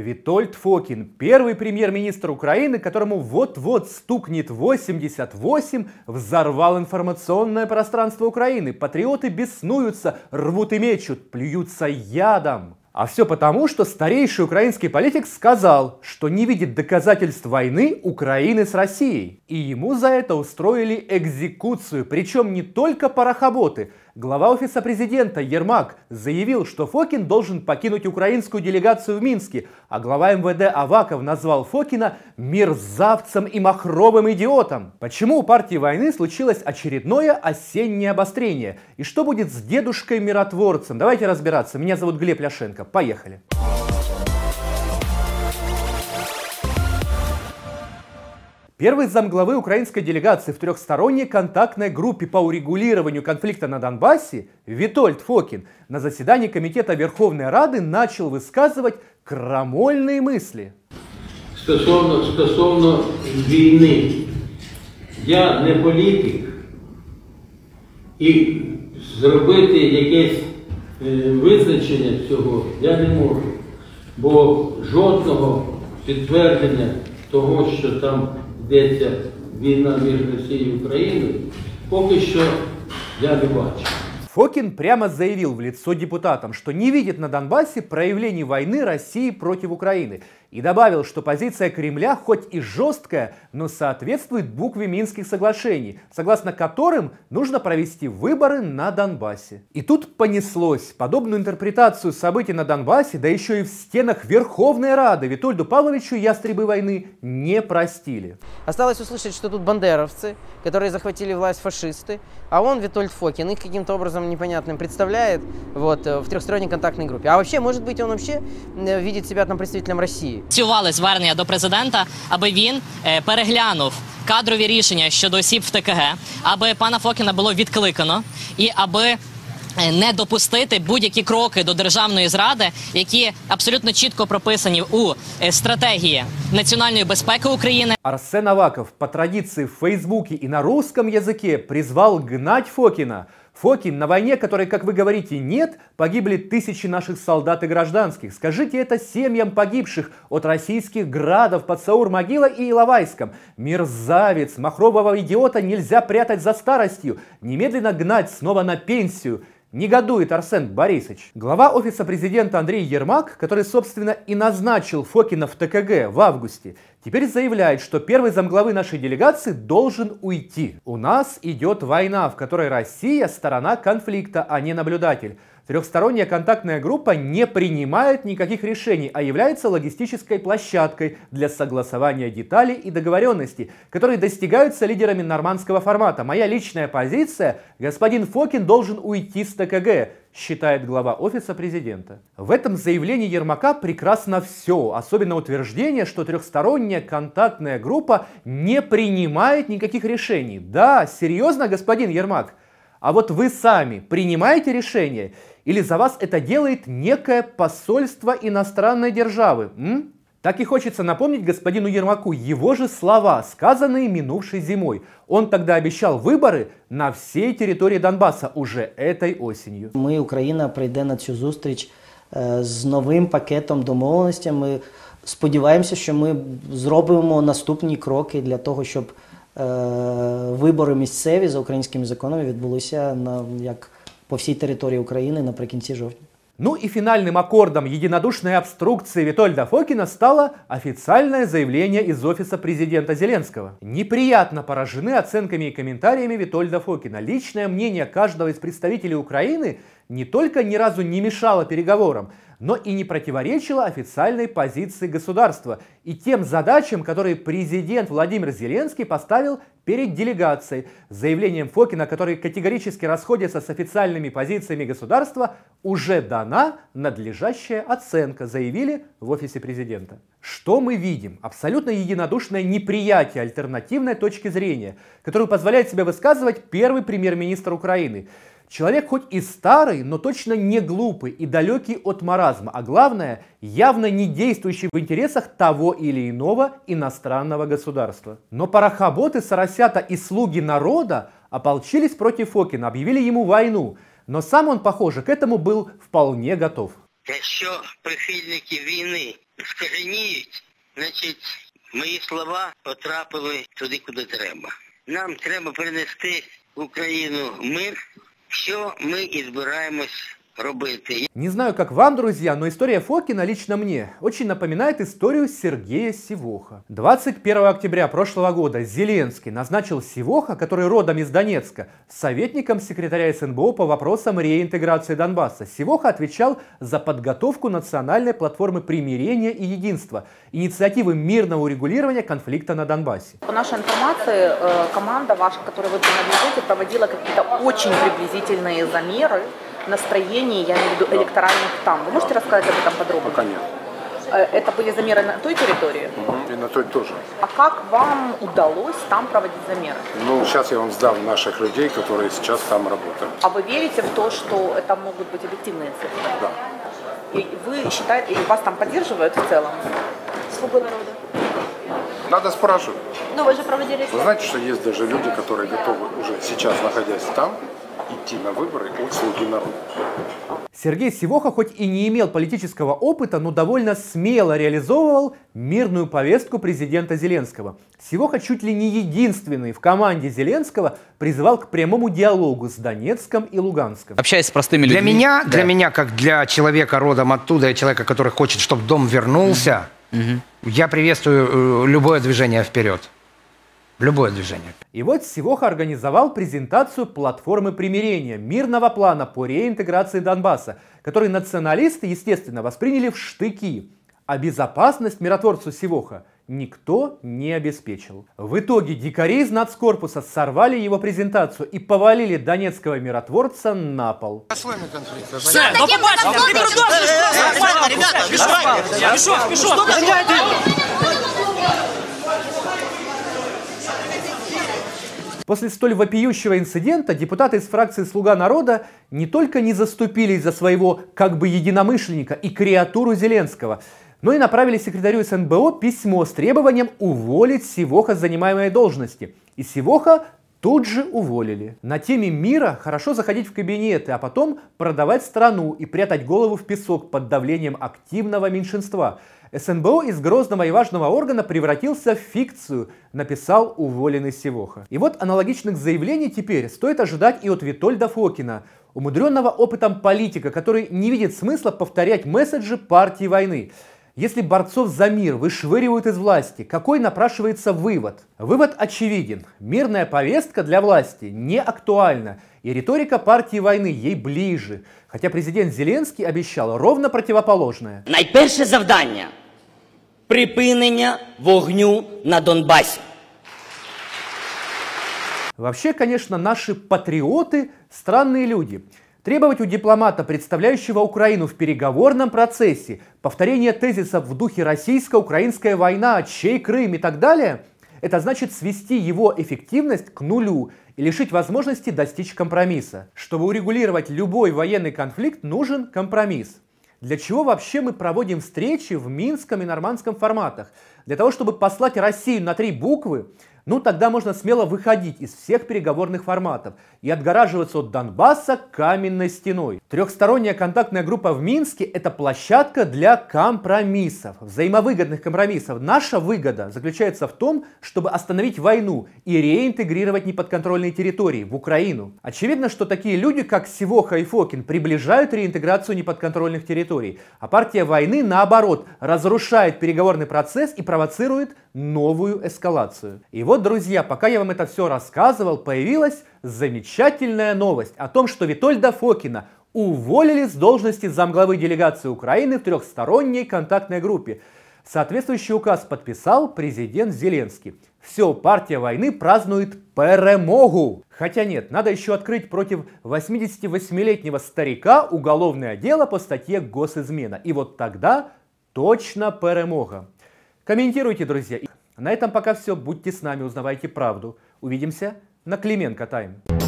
Витольд Фокин, первый премьер-министр Украины, которому вот-вот стукнет 88, взорвал информационное пространство Украины. Патриоты беснуются, рвут и мечут, плюются ядом. А все потому, что старейший украинский политик сказал, что не видит доказательств войны Украины с Россией. И ему за это устроили экзекуцию, причем не только парохоботы. Глава офиса президента Ермак заявил, что Фокин должен покинуть украинскую делегацию в Минске, а глава МВД Аваков назвал Фокина мерзавцем и махровым идиотом. Почему у партии войны случилось очередное осеннее обострение? И что будет с дедушкой-миротворцем? Давайте разбираться. Меня зовут Глеб Ляшенко. Поехали. Первый замглавы украинской делегации в трехсторонней контактной группе по урегулированию конфликта на Донбассе Витольд Фокин на заседании Комитета Верховной Рады начал высказывать крамольные мысли. Стосовно, стосовно війни, я не політик і зробити якесь е, визначення цього я не можу, бо жодного підтвердження того, що там йдеться війна між Росією і Україною, поки що я не бачу. Фокин прямо заявил в лицо депутатам, что не видит на Донбассе проявлений войны России против Украины. И добавил, что позиция Кремля хоть и жесткая, но соответствует букве Минских соглашений, согласно которым нужно провести выборы на Донбассе. И тут понеслось. Подобную интерпретацию событий на Донбассе, да еще и в стенах Верховной Рады Витольду Павловичу ястребы войны не простили. Осталось услышать, что тут бандеровцы, которые захватили власть фашисты, а он, Витольд Фокин, их каким-то образом непонятным представляет вот, э, в трехсторонней контактной группе. А вообще, может быть, он вообще э, видит себя там представителем России. Ініціювали звернення до президента, аби він е, переглянув кадрові рішення щодо осіб в ТКГ, аби пана Фокіна було відкликано і аби. е, Не допустити будь-які кроки до державної зради, які абсолютно чітко прописані у е, стратегії національної безпеки України. Арсен Аваков по традиции в Фейсбуке и на русском языке призвал гнать Фокина. Фокин, на войне, которой, как вы говорите, нет, погибли тысячи наших солдат и гражданских. Скажите это семьям погибших от российских градов под Саур-Могила и Иловайском. Мерзавец, махрового идиота нельзя прятать за старостью. Немедленно гнать снова на пенсию. Негодует Арсен Борисович. Глава офиса президента Андрей Ермак, который, собственно, и назначил Фокина в ТКГ в августе, теперь заявляет, что первый замглавы нашей делегации должен уйти. У нас идет война, в которой Россия сторона конфликта, а не наблюдатель. Трехсторонняя контактная группа не принимает никаких решений, а является логистической площадкой для согласования деталей и договоренностей, которые достигаются лидерами нормандского формата. Моя личная позиция – господин Фокин должен уйти с ТКГ, считает глава офиса президента. В этом заявлении Ермака прекрасно все, особенно утверждение, что трехсторонняя контактная группа не принимает никаких решений. Да, серьезно, господин Ермак? А вот вы сами принимаете решения или за вас это делает некое посольство иностранной державы? М? Так и хочется напомнить господину Ермаку его же слова, сказанные минувшей зимой. Он тогда обещал выборы на всей территории Донбасса уже этой осенью. Ми, Україна, прийде на цю зустріч е, з новим пакетом домовленостей. Ми сподіваємося, що ми зробимо наступні кроки для того, щоб е, вибори місцеві за українськими законами відбулися на як по всій території України наприкінці жовтня. Ну и финальным аккордом единодушной обструкции Витольда Фокина стало официальное заявление из офиса президента Зеленского. Неприятно поражены оценками и комментариями Витольда Фокина. Личное мнение каждого из представителей Украины не только ни разу не мешало переговорам, но и не противоречило официальной позиции государства и тем задачам, которые президент Владимир Зеленский поставил перед делегацией. Заявлением Фокина, который категорически расходится с официальными позициями государства, уже дана надлежащая оценка, заявили в офисе президента. Что мы видим? Абсолютно единодушное неприятие альтернативной точки зрения, которую позволяет себе высказывать первый премьер-министр Украины. Человек хоть и старый, но точно не глупый и далекий от маразма, а главное, явно не действующий в интересах того или иного иностранного государства. Но парохоботы, соросята и слуги народа ополчились против Фокина, объявили ему войну, но сам он, похоже, к этому был вполне готов. Якщо прихильники війни скаженіють, значить, мої слова потрапили туди, куди треба. Нам треба принести в Україну мир, що ми і збираємось робити. Не знаю, как вам, друзья, но история Фокина лично мне очень напоминает историю Сергея Сивоха. 21 октября прошлого года Зеленский назначил Сивоха, который родом из Донецка, советником секретаря СНБО по вопросам реинтеграции Донбасса. Сивоха отвечал за подготовку национальной платформы примирения и единства, инициативы мирного урегулирования конфликта на Донбассе. По нашей информации, э, команда ваша, которой вы принадлежите, проводила какие-то очень приблизительные замеры настроений, я имею в виду электоральных там. Вы можете рассказать об этом подробнее? Пока нет. Э, Это были замеры на той территории? И на той тоже. А как вам удалось там проводить замеры? Ну, сейчас я вам сдам наших людей, которые сейчас там работают. А вы верите в то, что это могут быть объективные цифры? Да. И вы считаете, и вас там поддерживают в целом? Слугу народа. Надо спрашивать. Ну, вы же проводили Вы знаете, что есть даже люди, которые готовы уже сейчас, находясь там, идти на выборы от слуги народа. Сергей Сивоха хоть и не имел политического опыта, но довольно смело реализовывал мирную повестку президента Зеленского. Сивоха чуть ли не единственный в команде Зеленского призывал к прямому диалогу с Донецком и Луганском. Общаясь с простыми людьми. Для меня, Да. для меня, как для человека родом оттуда, и человека, который хочет, чтобы дом вернулся, я приветствую э, любое движение вперед. Любое движение. И вот Сивоха организовал презентацию платформы примирения, мирного плана по реинтеграции Донбасса, который националисты, естественно, восприняли в штыки. А безопасность миротворцу Сивоха никто не обеспечил. В итоге дикари из нацкорпуса сорвали его презентацию и повалили донецкого миротворца на пол. После столь вопиющего инцидента депутаты из фракции «Слуга народа» не только не заступились за своего как бы единомышленника и креатуру Зеленского, но и направили секретарю СНБО письмо с требованием уволить Сивоха с занимаемой должности. И Сивоха тут же уволили. На теме мира хорошо заходить в кабинеты, а потом продавать страну и прятать голову в песок под давлением активного меньшинства. СНБО из грозного и важного органа превратился в фикцию, написал уволенный Сивоха. И вот аналогичных заявлений теперь стоит ожидать и от Витольда Фокина, умудренного опытом политика, который не видит смысла повторять месседжи партии войны. Если борцов за мир вышвыривают из власти, какой напрашивается вывод? Вывод очевиден. Мирная повестка для власти не актуальна, и риторика партии войны ей ближе. Хотя президент Зеленский обещал ровно противоположное. Найперше завдання припинення вогню на Донбасі. Вообще, конечно, наши патриоты – странные люди. Требовать у дипломата, представляющего Украину в переговорном процессе, повторения тезисов в духе «российско-украинская война», «чей Крым» и так далее – это значит свести его эффективность к нулю и лишить возможности достичь компромисса. Чтобы урегулировать любой военный конфликт, нужен компромисс. Для чего вообще мы проводим встречи в Минском и Нормандском форматах? Для того, чтобы послать Россию на три буквы? Ну, тогда можно смело выходить из всех переговорных форматов и отгораживаться от Донбасса каменной стеной. Трехсторонняя контактная группа в Минске – это площадка для компромиссов, взаимовыгодных компромиссов. Наша выгода заключается в том, чтобы остановить войну и реинтегрировать неподконтрольные территории в Украину. Очевидно, что такие люди, как Сивоха и Фокин, приближают реинтеграцию неподконтрольных территорий, а партия войны, наоборот, разрушает переговорный процесс и провоцирует новую эскалацию. И вот, друзья, пока я вам это все рассказывал, появилась замечательная новость о том, что Витольда Фокина уволили с должности замглавы делегации Украины в трехсторонней контактной группе. Соответствующий указ подписал президент Зеленский. Все, партия войны празднует перемогу. Хотя нет, надо еще открыть против 88-летнего старика уголовное дело по статье «Госизмена». И вот тогда точно перемога. Комментируйте, друзья. На этом пока все. Будьте с нами, узнавайте правду. Увидимся на Клименко Тайм.